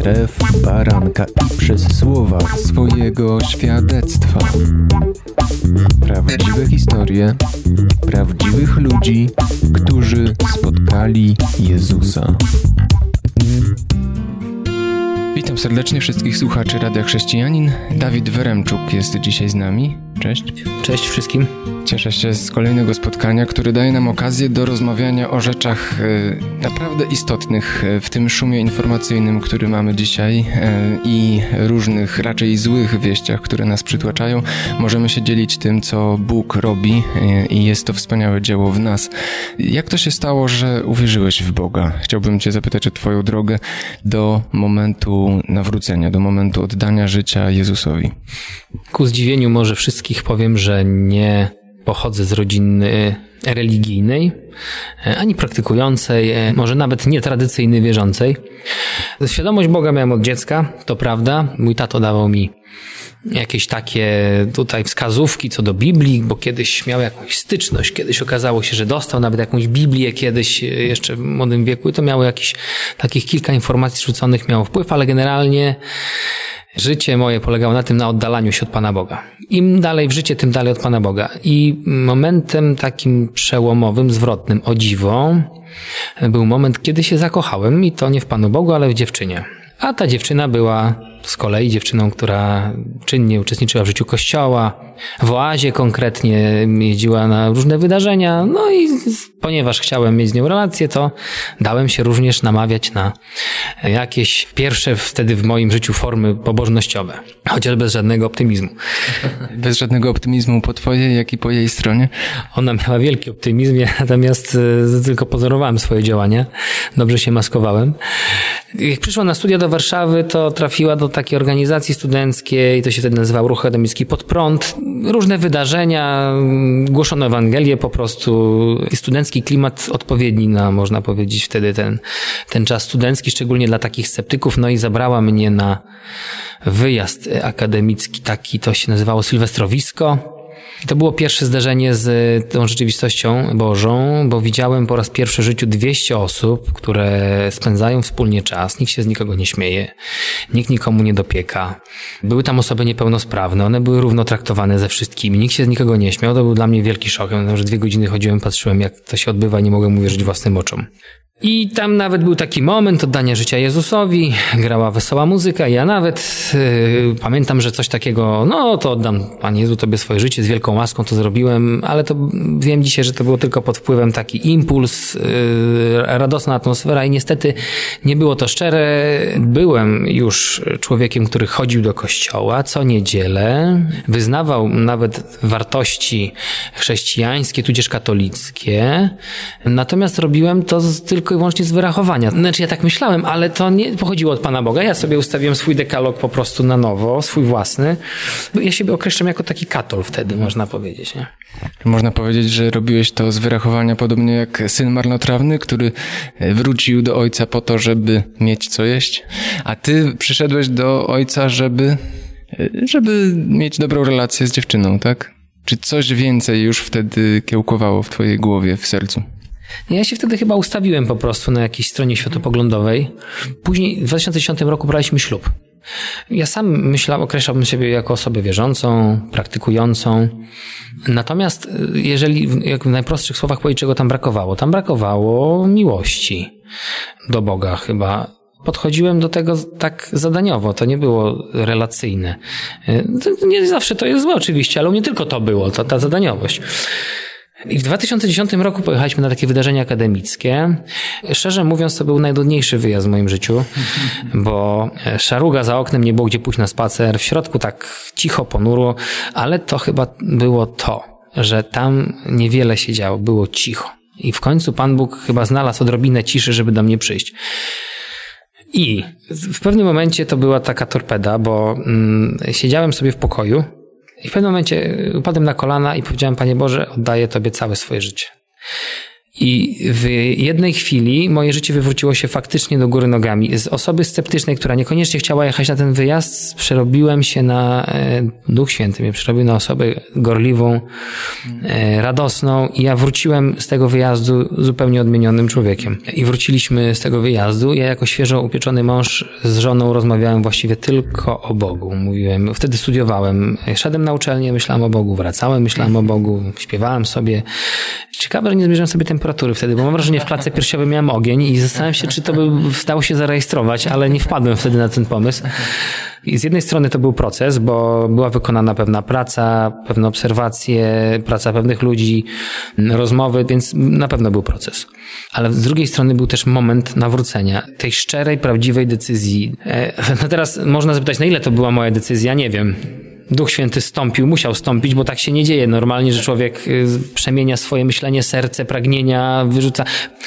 krew baranka i przez słowa swojego świadectwa. Prawdziwe historie prawdziwych ludzi, którzy spotkali Jezusa. Witam serdecznie wszystkich słuchaczy Radia Chrześcijanin. Dawid Weremczuk jest dzisiaj z nami. Cześć. Cześć wszystkim. Cieszę się z kolejnego spotkania, które daje nam okazję do rozmawiania o rzeczach e, naprawdę istotnych e, w tym szumie informacyjnym, który mamy dzisiaj e, i różnych raczej złych wieściach, które nas przytłaczają. Możemy się dzielić tym, co Bóg robi i jest to wspaniałe dzieło w nas. Jak to się stało, że uwierzyłeś w Boga? Chciałbym Cię zapytać o Twoją drogę do momentu nawrócenia, do momentu oddania życia Jezusowi. Ku zdziwieniu może wszystkich powiem, że nie pochodzę z rodziny religijnej, e, ani praktykującej, e, może nawet nietradycyjnie wierzącej. Świadomość Boga miałem od dziecka, to prawda. Mój tato dawał mi jakieś takie tutaj wskazówki co do Biblii, bo kiedyś miał jakąś styczność, kiedyś okazało się, że dostał nawet jakąś Biblię kiedyś e, jeszcze w młodym wieku i to miało jakieś takich kilka informacji rzuconych miało wpływ, ale generalnie Życie moje polegało na tym, na oddalaniu się od Pana Boga. Im dalej w życie, tym dalej od Pana Boga. I momentem takim przełomowym, zwrotnym, o dziwo, był moment, kiedy się zakochałem i to nie w Panu Bogu, ale w dziewczynie. A ta dziewczyna była z kolei dziewczyną, która czynnie uczestniczyła w życiu kościoła, w oazie konkretnie jeździła na różne wydarzenia, no i ponieważ chciałem mieć z nią relację, to dałem się również namawiać na jakieś pierwsze wtedy w moim życiu formy pobożnościowe, chociaż bez żadnego optymizmu. Bez żadnego optymizmu po twojej, jak i po jej stronie? Ona miała wielki optymizm, ja natomiast e, tylko pozorowałem swoje działania, dobrze się maskowałem. Jak przyszła na studia do Warszawy, to trafiła do takiej organizacji studenckiej, to się wtedy nazywał Ruch Akademicki Pod Prąd. Różne wydarzenia, głoszono Ewangelię po prostu. Studencki klimat odpowiedni na, można powiedzieć, wtedy ten, ten czas studencki, szczególnie dla takich sceptyków. No i zabrała mnie na wyjazd akademicki taki, to się nazywało Sylwestrowisko. I to było pierwsze zdarzenie z tą rzeczywistością Bożą, bo widziałem po raz pierwszy w życiu 200 osób, które spędzają wspólnie czas, nikt się z nikogo nie śmieje, nikt nikomu nie dopieka. Były tam osoby niepełnosprawne, one były równo traktowane ze wszystkimi, nikt się z nikogo nie śmiał, to był dla mnie wielki szok. Ja że dwie godziny chodziłem, patrzyłem jak to się odbywa nie mogłem uwierzyć własnym oczom. I tam nawet był taki moment oddania życia Jezusowi, grała wesoła muzyka. Ja nawet yy, pamiętam, że coś takiego, no to oddam. Panie Jezu Tobie swoje życie, z wielką łaską to zrobiłem, ale to wiem dzisiaj, że to było tylko pod wpływem taki impuls, yy, radosna atmosfera i niestety nie było to szczere. Byłem już człowiekiem, który chodził do kościoła co niedzielę, wyznawał nawet wartości chrześcijańskie, tudzież katolickie, natomiast robiłem to tylko tylko i wyłącznie z wyrachowania. Znaczy ja tak myślałem, ale to nie pochodziło od Pana Boga. Ja sobie ustawiłem swój dekalog po prostu na nowo, swój własny. Ja siebie określam jako taki katol wtedy, można powiedzieć. Nie? Można powiedzieć, że robiłeś to z wyrachowania podobnie jak syn marnotrawny, który wrócił do ojca po to, żeby mieć co jeść, a ty przyszedłeś do ojca, żeby, żeby mieć dobrą relację z dziewczyną, tak? Czy coś więcej już wtedy kiełkowało w twojej głowie, w sercu? Ja się wtedy chyba ustawiłem po prostu na jakiejś stronie światopoglądowej. Później w 2010 roku braliśmy ślub. Ja sam myślałem, określałbym siebie jako osobę wierzącą, praktykującą. Natomiast y, jeżeli jak w najprostszych słowach powiedzieć, czego tam brakowało? Tam brakowało miłości do Boga chyba. Podchodziłem do tego tak zadaniowo, to nie było relacyjne. Y, nie zawsze to jest złe oczywiście, ale u mnie tylko to było, ta, ta zadaniowość. I w 2010 roku pojechaliśmy na takie wydarzenie akademickie. Szczerze mówiąc, to był najdudniejszy wyjazd w moim życiu, bo szaruga za oknem, nie było gdzie pójść na spacer, w środku tak cicho, ponuro, ale to chyba było to, że tam niewiele się działo, było cicho. I w końcu Pan Bóg chyba znalazł odrobinę ciszy, żeby do mnie przyjść. I w pewnym momencie to była taka torpeda, bo mm, siedziałem sobie w pokoju i w pewnym momencie upadłem na kolana i powiedziałem, Panie Boże, oddaję Tobie całe swoje życie. I w jednej chwili moje życie wywróciło się faktycznie do góry nogami. Z osoby sceptycznej, która niekoniecznie chciała jechać na ten wyjazd, przerobiłem się na e, Duch Święty, mnie przerobił na osobę gorliwą, e, radosną i ja wróciłem z tego wyjazdu zupełnie odmienionym człowiekiem. I wróciliśmy z tego wyjazdu. Ja jako świeżo upieczony mąż z żoną rozmawiałem właściwie tylko o Bogu. Mówiłem, wtedy studiowałem, szedłem na uczelnię, myślałem o Bogu, wracałem, myślałem o Bogu, śpiewałem sobie. Ciekawe, że nie zmierzyłem sobie temperatury wtedy, bo mam wrażenie, w klatce piersiowej miałem ogień i zastanawiam się, czy to by dało się zarejestrować, ale nie wpadłem wtedy na ten pomysł. I z jednej strony to był proces, bo była wykonana pewna praca, pewne obserwacje, praca pewnych ludzi, rozmowy, więc na pewno był proces. Ale z drugiej strony był też moment nawrócenia, tej szczerej, prawdziwej decyzji. E, no teraz można zapytać, na ile to była moja decyzja? Nie wiem. Duch Święty stąpił, musiał stąpić, bo tak się nie dzieje normalnie, że człowiek y, przemienia swoje myślenie, serce, pragnienia, wyrzuca.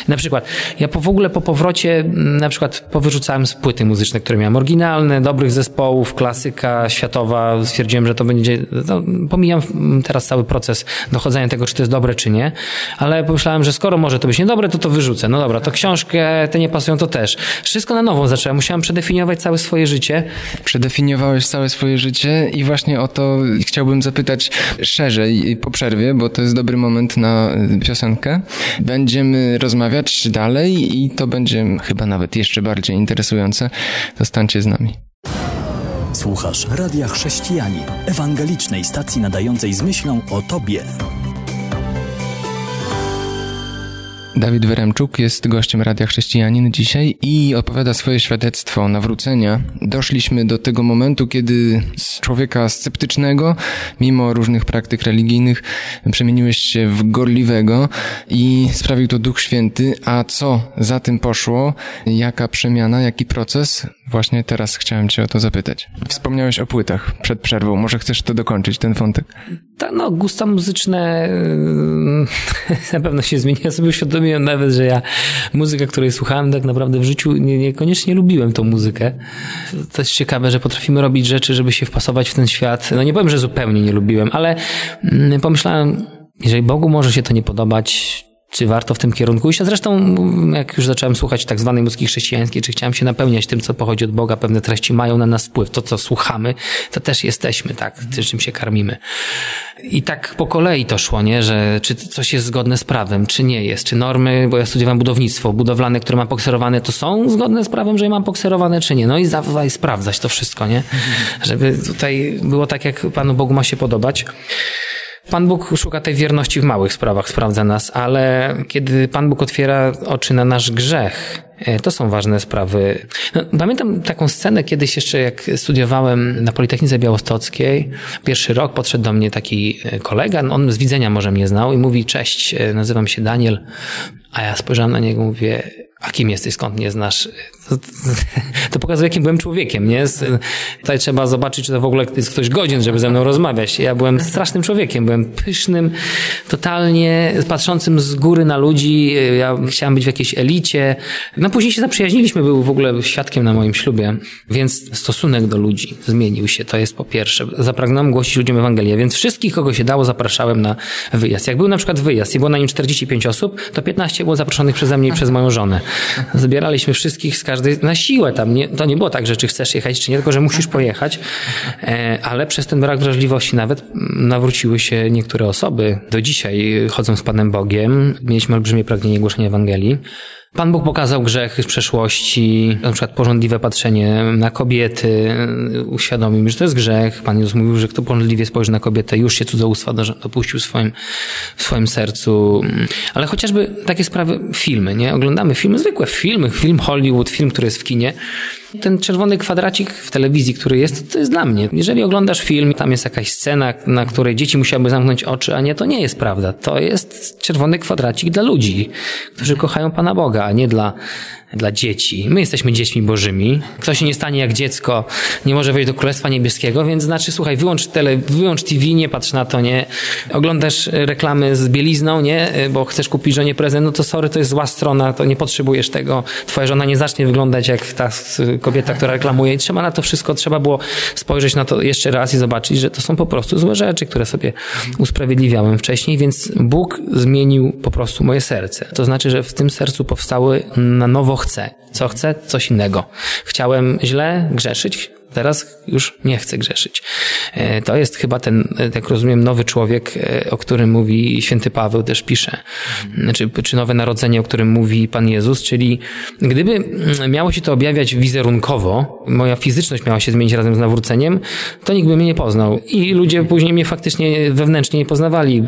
Na przykład, ja po, w ogóle po powrocie, mm, na przykład powyrzucałem z płyty muzyczne, które miałem oryginalne, dobrych zespołów, klasyka światowa, stwierdziłem, że to będzie, no, pomijam teraz cały proces dochodzenia tego, czy to jest dobre, czy nie, ale pomyślałem, że skoro może to być niedobre, to to wyrzucę. No dobra, to książkę, te nie pasują, to też. Wszystko na nowo zacząłem, musiałem przedefiniować całe swoje życie. Przedefiniowałeś całe swoje życie i właśnie właśnie o to chciałbym zapytać szerzej po przerwie, bo to jest dobry moment na piosenkę. Będziemy rozmawiać dalej i to będzie chyba nawet jeszcze bardziej interesujące. Zostańcie z nami. Słuchasz Radia Chrześcijani, ewangelicznej stacji nadającej z myślą o Tobie. Dawid Weremczuk jest gościem Radia Chrześcijanin dzisiaj i opowiada swoje świadectwo nawrócenia. Doszliśmy do tego momentu, kiedy z człowieka sceptycznego, mimo różnych praktyk religijnych, przemieniłeś się w gorliwego i sprawił to Duch Święty. A co za tym poszło? Jaka przemiana, jaki proces? Właśnie teraz chciałem cię o to zapytać. Wspomniałeś o płytach przed przerwą. Może chcesz to dokończyć, ten wątek? Tak, no, gusta muzyczne yy, na pewno się zmieni. Ja sobie uświadomiłem nawet, że ja muzykę, której słuchałem tak naprawdę w życiu nie, niekoniecznie lubiłem tą muzykę. To jest ciekawe, że potrafimy robić rzeczy, żeby się wpasować w ten świat. No nie powiem, że zupełnie nie lubiłem, ale mm, pomyślałem, jeżeli Bogu może się to nie podobać, czy warto w tym kierunku iść. A zresztą, jak już zacząłem słuchać tak zwanej muzyki chrześcijańskiej, czy chciałem się napełniać tym, co pochodzi od Boga, pewne treści mają na nas wpływ. To, co słuchamy, to też jesteśmy, tak, czym się karmimy. I tak po kolei to szło, nie, że czy coś jest zgodne z prawem, czy nie jest, czy normy, bo ja studiowałem budownictwo, budowlane, które mam pokserowane, to są zgodne z prawem, że je mam pokserowane, czy nie. No i zawaj sprawdzać to wszystko, nie? Żeby tutaj było tak, jak Panu Bogu ma się podobać. Pan Bóg szuka tej wierności w małych sprawach, sprawdza nas, ale kiedy Pan Bóg otwiera oczy na nasz grzech, e, to są ważne sprawy. No, pamiętam taką scenę kiedyś jeszcze, jak studiowałem na Politechnice Białostockiej. Pierwszy rok podszedł do mnie taki e, kolega, on z widzenia może mnie znał i mówi, cześć, e, nazywam się Daniel. A ja spojrzałem na niego, mówię, a kim jesteś, skąd mnie znasz? To, pokazuje, jakim byłem człowiekiem, nie? Tutaj trzeba zobaczyć, czy to w ogóle jest ktoś godzien, żeby ze mną rozmawiać. Ja byłem strasznym człowiekiem, byłem pysznym, totalnie patrzącym z góry na ludzi. Ja chciałem być w jakiejś elicie. No później się zaprzyjaźniliśmy, był w ogóle świadkiem na moim ślubie, więc stosunek do ludzi zmienił się, to jest po pierwsze. Zapragnąłem głosić ludziom Ewangelię, więc wszystkich, kogo się dało, zapraszałem na wyjazd. Jak był na przykład wyjazd i było na nim 45 osób, to 15 było zaproszonych przeze mnie i przez moją żonę. Zbieraliśmy wszystkich z każdej, na siłę tam. Nie, to nie było tak, że czy chcesz jechać, czy nie, tylko że musisz pojechać. E, ale przez ten brak wrażliwości nawet nawróciły się niektóre osoby. Do dzisiaj chodzą z Panem Bogiem. Mieliśmy olbrzymie pragnienie głoszenia Ewangelii. Pan Bóg pokazał grzechy z przeszłości, na przykład porządliwe patrzenie na kobiety, uświadomił mi, że to jest grzech. Pan Jezus mówił, że kto porządliwie spojrzy na kobietę, już się cudzołóstwa dopuścił w swoim, w swoim sercu. Ale chociażby takie sprawy, filmy, nie? Oglądamy filmy, zwykłe filmy, film Hollywood, film, który jest w kinie. Ten czerwony kwadracik w telewizji, który jest, to jest dla mnie. Jeżeli oglądasz film, tam jest jakaś scena, na której dzieci musiałyby zamknąć oczy, a nie, to nie jest prawda. To jest czerwony kwadracik dla ludzi, którzy kochają Pana Boga, a nie dla dla dzieci. My jesteśmy dziećmi bożymi. Kto się nie stanie jak dziecko, nie może wejść do Królestwa Niebieskiego, więc znaczy, słuchaj, wyłącz tele, wyłącz TV, nie patrz na to, nie? Oglądasz reklamy z bielizną, nie? Bo chcesz kupić żonie prezent, no to sorry, to jest zła strona, to nie potrzebujesz tego. Twoja żona nie zacznie wyglądać jak ta kobieta, która reklamuje i trzeba na to wszystko, trzeba było spojrzeć na to jeszcze raz i zobaczyć, że to są po prostu złe rzeczy, które sobie usprawiedliwiałem wcześniej, więc Bóg zmienił po prostu moje serce. To znaczy, że w tym sercu powstały na nowo chcę. Co chcę? Coś innego. Chciałem źle grzeszyć, Teraz już nie chcę grzeszyć. E, to jest chyba ten, jak rozumiem, nowy człowiek, e, o którym mówi święty Paweł, też pisze. Znaczy, czy nowe narodzenie, o którym mówi Pan Jezus, czyli gdyby mm, miało się to objawiać wizerunkowo, moja fizyczność miała się zmienić razem z nawróceniem, to nikt by mnie nie poznał. I ludzie później mnie faktycznie wewnętrznie nie poznawali.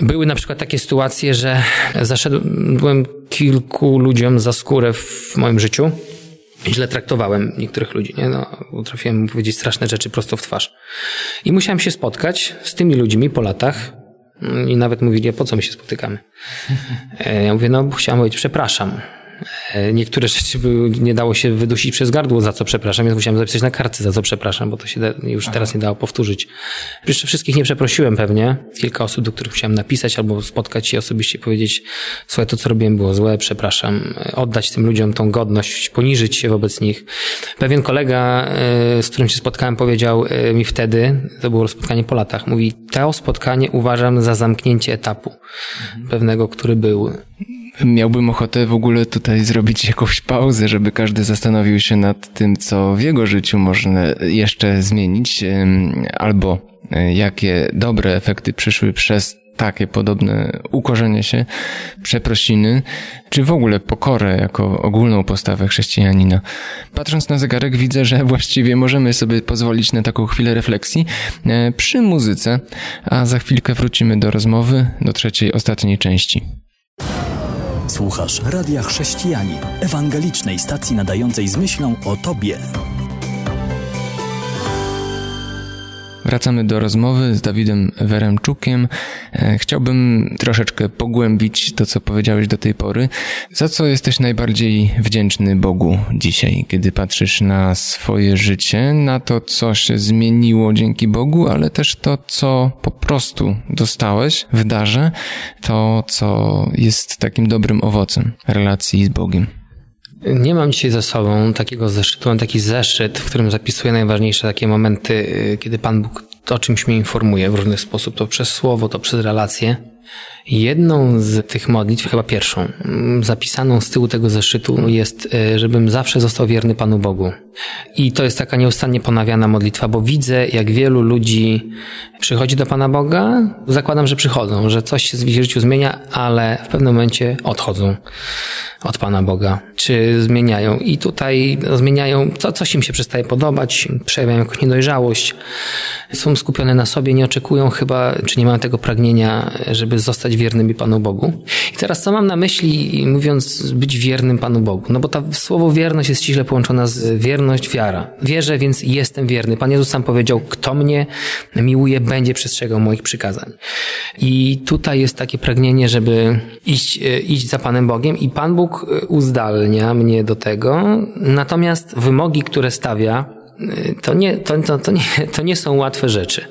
Były na przykład takie sytuacje, że zaszedłem kilku ludziom za skórę w moim życiu źle traktowałem niektórych ludzi, nie? No, trafiłem powiedzieć straszne rzeczy prosto w twarz. I musiałem się spotkać z tymi ludźmi po latach i nawet mówili, po co my się spotykamy? E, ja mówię, no chciałem powiedzieć, przepraszam. E, niektóre rzeczy były, nie dało się wydusić przez gardło, za co przepraszam, więc musiałem zapisać na kartce, za co przepraszam, bo to się już Aha. teraz nie dało powtórzyć. Jeszcze wszystkich nie przeprosiłem pewnie. Kilka osób, do których musiałem napisać albo spotkać się osobiście, powiedzieć, słuchaj, to co robiłem było złe, przepraszam. Oddać tym ludziom tą godność, poniżyć się wobec nich. Pewien kolega, e, z którym się spotkałem, powiedział e, mi wtedy, to było spotkanie po latach, mówi, to spotkanie uważam za zamknięcie etapu mhm. pewnego, który był Miałbym ochotę w ogóle tutaj zrobić jakąś pauzę, żeby każdy zastanowił się nad tym, co w jego życiu można jeszcze zmienić, albo e, jakie dobre efekty przyszły przez takie podobne ukorzenie się, przeprosiny, czy w ogóle pokorę jako ogólną postawę chrześcijanina. Patrząc na zegarek widzę, że właściwie możemy sobie pozwolić na taką chwilę refleksji e, przy muzyce, a za chwilkę wrócimy do rozmowy, do trzeciej, ostatniej części. Słuchasz Radia Chrześcijani, ewangelicznej stacji nadającej z myślą o Tobie. Wracamy do rozmowy z Dawidem Weremczukiem. E, chciałbym troszeczkę pogłębić to, co powiedziałeś do tej pory. Za co jesteś najbardziej wdzięczny Bogu dzisiaj, kiedy patrzysz na swoje życie, na to, co się zmieniło dzięki Bogu, ale też to, co po prostu dostałeś w darze, to, co jest takim dobrym owocem relacji z Bogiem. Nie mam dzisiaj ze sobą takiego zeszytu, mam taki zeszyt, w którym zapisuję najważniejsze takie momenty, y, kiedy Pan Bóg o czymś mnie informuje w różny sposób, to przez słowo, to przez relacje. Jedną z tych modlitw, chyba pierwszą, mm, zapisaną z tyłu tego zeszytu jest, y, żebym zawsze został wierny Panu Bogu. I to jest taka nieustannie ponawiana modlitwa, bo widzę, jak wielu ludzi przychodzi do Pana Boga. Zakładam, że przychodzą, że coś się w ich życiu zmienia, ale w pewnym momencie odchodzą od Pana Boga, czy zmieniają. I tutaj zmieniają, co, coś im się przestaje podobać, przejawiają jakąś niedojrzałość, są skupione na sobie, nie oczekują chyba, czy nie mają tego pragnienia, żeby zostać wiernymi Panu Bogu. I teraz co mam na myśli, mówiąc być wiernym Panu Bogu? No bo ta słowo wierność jest ściśle połączona z wierność, wiara. Wierzę, więc jestem wierny. Pan Jezus sam powiedział, kto mnie miłuje, będzie przestrzegał moich przykazań. I tutaj jest takie pragnienie, żeby iść, e, iść za Panem Bogiem i Pan Bóg e, uzdalnia mnie do tego. Natomiast wymogi, które stawia, to nie, to, to, to, nie, to nie są łatwe rzeczy.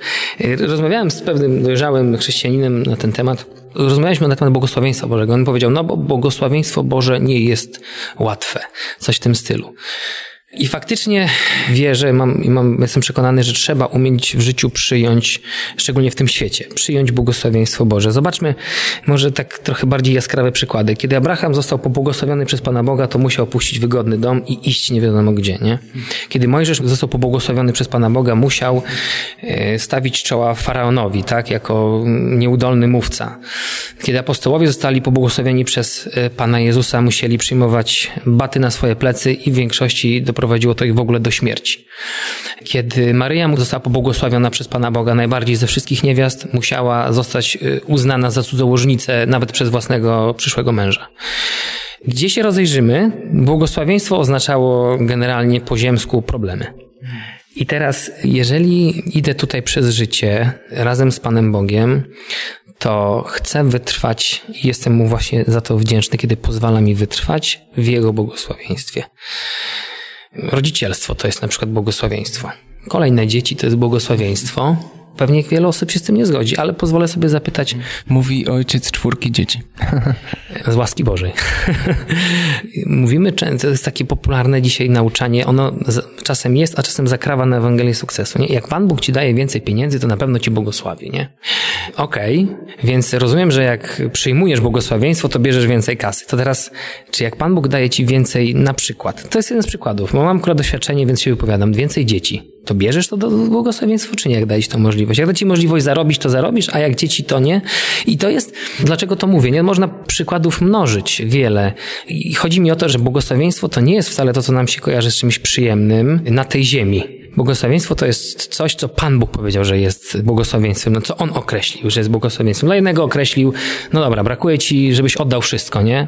Rozmawiałem z pewnym dojrzałym chrześcijaninem na ten temat. Rozmawialiśmy na temat błogosławieństwa Bożego. On powiedział, no bo błogosławieństwo Boże nie jest łatwe. Coś w tym stylu. I faktycznie wierzę, mam, mam, jestem przekonany, że trzeba umieć w życiu przyjąć, szczególnie w tym świecie, przyjąć błogosławieństwo Boże. Zobaczmy może tak trochę bardziej jaskrawe przykłady. Kiedy Abraham został pobłogosławiony przez Pana Boga, to musiał opuścić wygodny dom i iść nie wiadomo gdzie, nie? Kiedy Mojżesz został pobłogosławiony przez Pana Boga, musiał e, stawić czoła faraonowi, tak? Jako nieudolny mówca. Kiedy apostołowie zostali pobłogosławieni przez e, Pana Jezusa, musieli przyjmować baty na swoje plecy i w większości doprowadzić doprowadziło to ich w ogóle do śmierci. Kiedy Maryja została pobłogosławiona przez Pana Boga najbardziej ze wszystkich niewiast, musiała zostać y, uznana za cudzołożnicę nawet przez własnego przyszłego męża. Gdzie się rozejrzymy, błogosławieństwo oznaczało generalnie po ziemsku problemy. I teraz, jeżeli idę tutaj przez życie razem z Panem Bogiem, to chcę wytrwać i jestem mu właśnie za to wdzięczny, kiedy pozwala mi wytrwać w jego błogosławieństwie. Rodzicielstwo to jest na przykład błogosławieństwo. Kolejne dzieci to jest błogosławieństwo. Pewnie wiele osób się z tym nie zgodzi, ale pozwolę sobie zapytać. Mówi ojciec czwórki dzieci. Z łaski Bożej. Mówimy często, to jest takie popularne dzisiaj nauczanie, ono czasem jest, a czasem zakrawa na Ewangelię sukcesu. Nie? Jak Pan Bóg ci daje więcej pieniędzy, to na pewno ci błogosławi, nie? Okej, okay. więc rozumiem, że jak przyjmujesz błogosławieństwo, to bierzesz więcej kasy. To teraz, czy jak Pan Bóg daje ci więcej, na przykład, to jest jeden z przykładów, bo mam akurat doświadczenie, więc się wypowiadam, więcej dzieci to bierzesz to do błogosławieństwa, czy nie? Jak daje ci to możliwość? Jak da ci możliwość zarobić, to zarobisz, a jak dzieci, to nie. I to jest, dlaczego to mówię? Nie można przykładów mnożyć wiele. I chodzi mi o to, że błogosławieństwo to nie jest wcale to, co nam się kojarzy z czymś przyjemnym na tej ziemi. Błogosławieństwo to jest coś, co Pan Bóg powiedział, że jest błogosławieństwem, no co On określił, że jest błogosławieństwem. Dla jednego określił, no dobra, brakuje ci, żebyś oddał wszystko, nie?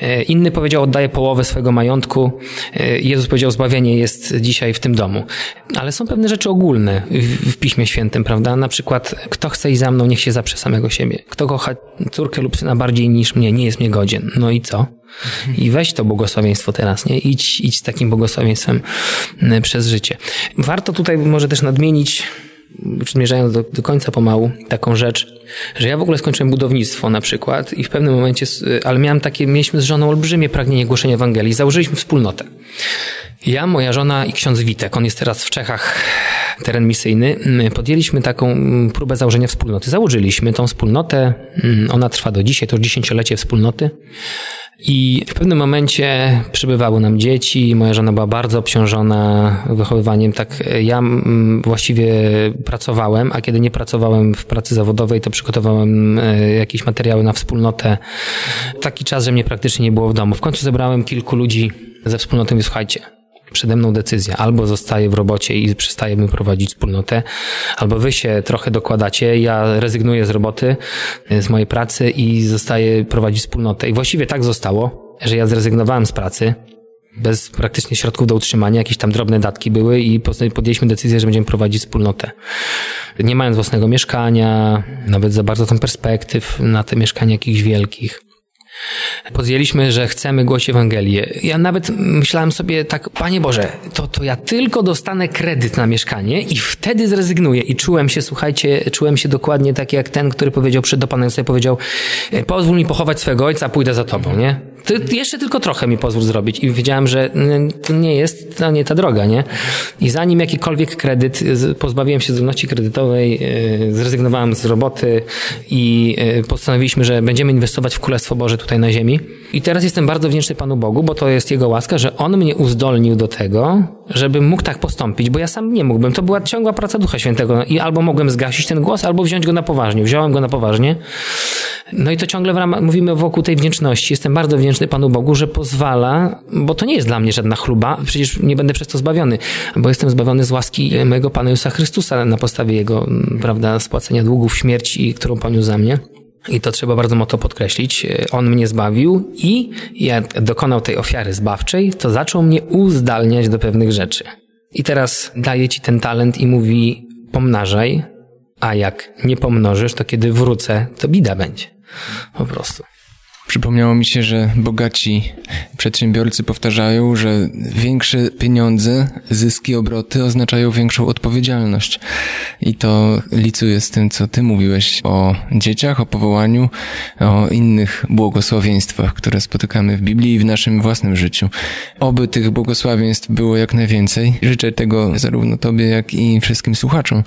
E, inny powiedział, oddaję połowę swojego majątku. E, Jezus powiedział, zbawienie jest dzisiaj w tym domu. Ale są pewne rzeczy ogólne w Piśmie Świętym, prawda? Na przykład, kto chce iść za mną, niech się zaprze samego siebie. Kto kocha córkę lub syna bardziej niż mnie, nie jest mnie godzien. No i co? I weź to błogosławieństwo teraz, nie? Idź, idź z takim błogosławieństwem mm, przez życie. Warto tutaj może też nadmienić, zmierzając do, do końca pomału, taką rzecz, że ja w ogóle skończyłem budownictwo na przykład i w pewnym momencie, ale miałem takie, mieliśmy z żoną olbrzymie pragnienie głoszenia Ewangelii. Założyliśmy wspólnotę. Ja, moja żona i ksiądz Witek, on jest teraz w Czechach, teren misyjny, mm, podjęliśmy taką mm, próbę założenia wspólnoty. Założyliśmy tą wspólnotę, ona trwa do dzisiaj, to już dziesięciolecie wspólnoty. I w pewnym momencie przybywały nam dzieci, moja żona była bardzo obciążona wychowywaniem. Tak ja mm, właściwie pracowałem, a kiedy nie pracowałem w pracy zawodowej, to przygotowałem e, jakieś materiały na wspólnotę. Taki czas, że mnie praktycznie nie było w domu. W końcu zebrałem kilku ludzi ze wspólnoty słuchajcie, przede mną decyzja. Albo zostaję w robocie i przestajemy prowadzić wspólnotę, albo wy się trochę dokładacie, ja rezygnuję z roboty, z mojej pracy i zostaję prowadzić wspólnotę. I właściwie tak zostało, że ja zrezygnowałem z pracy, bez praktycznie środków do utrzymania, jakieś tam drobne datki były i podjęliśmy decyzję, że będziemy prowadzić wspólnotę. Nie mając własnego mieszkania, nawet za bardzo tam perspektyw na te mieszkania jakichś wielkich. Podjęliśmy, że chcemy głosić Ewangelię. Ja nawet myślałem sobie tak, Panie Boże, to, to ja tylko dostanę kredyt na mieszkanie i wtedy zrezygnuję. I czułem się, słuchajcie, czułem się dokładnie tak jak ten, który powiedział przed do Pana sobie powiedział, e, pozwól mi pochować swego ojca, pójdę za Tobą, nie? To jeszcze tylko trochę mi pozwól zrobić. I wiedziałem, że to nie jest, to nie ta droga, nie? I zanim jakikolwiek kredyt, pozbawiłem się zdolności kredytowej, e, zrezygnowałem z roboty i e, postanowiliśmy, że będziemy inwestować w Królestwo Boże tutaj na ziemi. I teraz jestem bardzo wdzięczny Panu Bogu, bo to jest Jego łaska, że On mnie uzdolnił do tego, żebym mógł tak postąpić, bo ja sam nie mógłbym. To była ciągła praca Ducha Świętego i albo mogłem zgasić ten głos, albo wziąć go na poważnie. Wziąłem go na poważnie. No i to ciągle w ramach, mówimy wokół tej wdzięczności. Jestem bardzo wdzięczny Panu Bogu, że pozwala, bo to nie jest dla mnie żadna chluba, przecież nie będę przez to zbawiony, bo jestem zbawiony z łaski mojego Pana Jezusa Chrystusa na podstawie Jego, prawda, spłacenia długów śmierci, którą poniósł za mnie. I to trzeba bardzo mocno podkreślić. On mnie zbawił i jak dokonał tej ofiary zbawczej, to zaczął mnie uzdalniać do pewnych rzeczy. I teraz daje ci ten talent i mówi pomnażaj, a jak nie pomnożysz, to kiedy wrócę, to bida będzie. Po prostu. Przypomniało mi się, że bogaci przedsiębiorcy powtarzają, że większe pieniądze, zyski, obroty oznaczają większą odpowiedzialność. I to licuje z tym, co ty mówiłeś o dzieciach, o powołaniu, o innych błogosławieństwach, które spotykamy w Biblii i w naszym własnym życiu. Oby tych błogosławieństw było jak najwięcej. Życzę tego zarówno tobie, jak i wszystkim słuchaczom.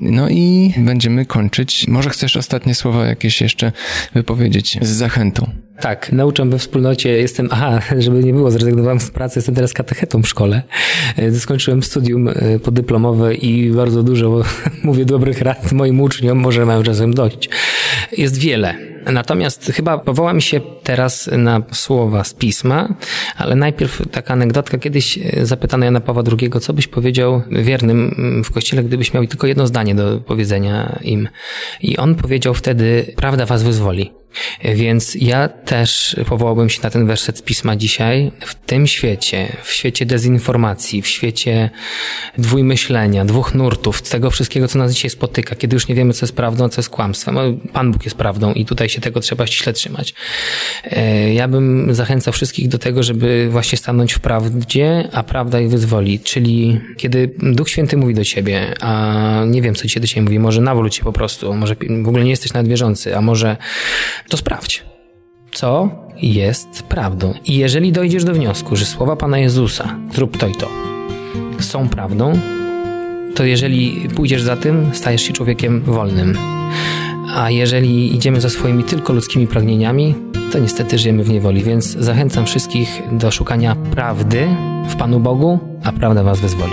No i będziemy kończyć. Może chcesz ostatnie słowa jakieś jeszcze wypowiedzieć z zachętą. Tak, nauczam we wspólnocie, jestem, aha, żeby nie było, zrezygnowałem z pracy, jestem teraz katechetą w szkole. E, skończyłem studium e, podyplomowe i bardzo dużo mówię dobrych rad moim uczniom, może mają czasem dość. Jest wiele Natomiast chyba powoła mi się teraz na słowa z pisma, ale najpierw taka anegdotka. Kiedyś e, zapytano Jana Pawła II, co byś powiedział wiernym w kościele, gdybyś miał tylko jedno zdanie do powiedzenia im. I on powiedział wtedy, prawda was wyzwoli. Więc ja też powołałbym się na ten werset z pisma dzisiaj. W tym świecie, w świecie dezinformacji, w świecie dwójmyślenia, dwóch nurtów, tego wszystkiego, co nas dzisiaj spotyka, kiedy już nie wiemy, co jest prawdą, co jest kłamstwem. Pan Bóg jest prawdą i tutaj się tego trzeba ściśle trzymać. E, ja bym zachęcał wszystkich do tego, żeby właśnie stanąć w prawdzie, a prawda ich wyzwoli. Czyli kiedy Duch Święty mówi do ciebie, a nie wiem, co ci dzisiaj mówi, może nawróć się po prostu, może w ogóle nie jesteś nawet wierzący, a może to sprawdź, co jest prawdą. I jeżeli dojdziesz do wniosku, że słowa Pana Jezusa, zrób to i to, są prawdą, to jeżeli pójdziesz za tym, stajesz się człowiekiem wolnym. A jeżeli idziemy za swoimi tylko ludzkimi pragnieniami, to niestety żyjemy w niewoli, więc zachęcam wszystkich do szukania prawdy w Panu Bogu, a prawda Was wyzwoli.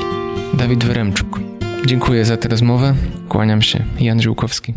Dawid Wyremczuk. Dziękuję za tę rozmowę. Kłaniam się. Jan Żółkowski.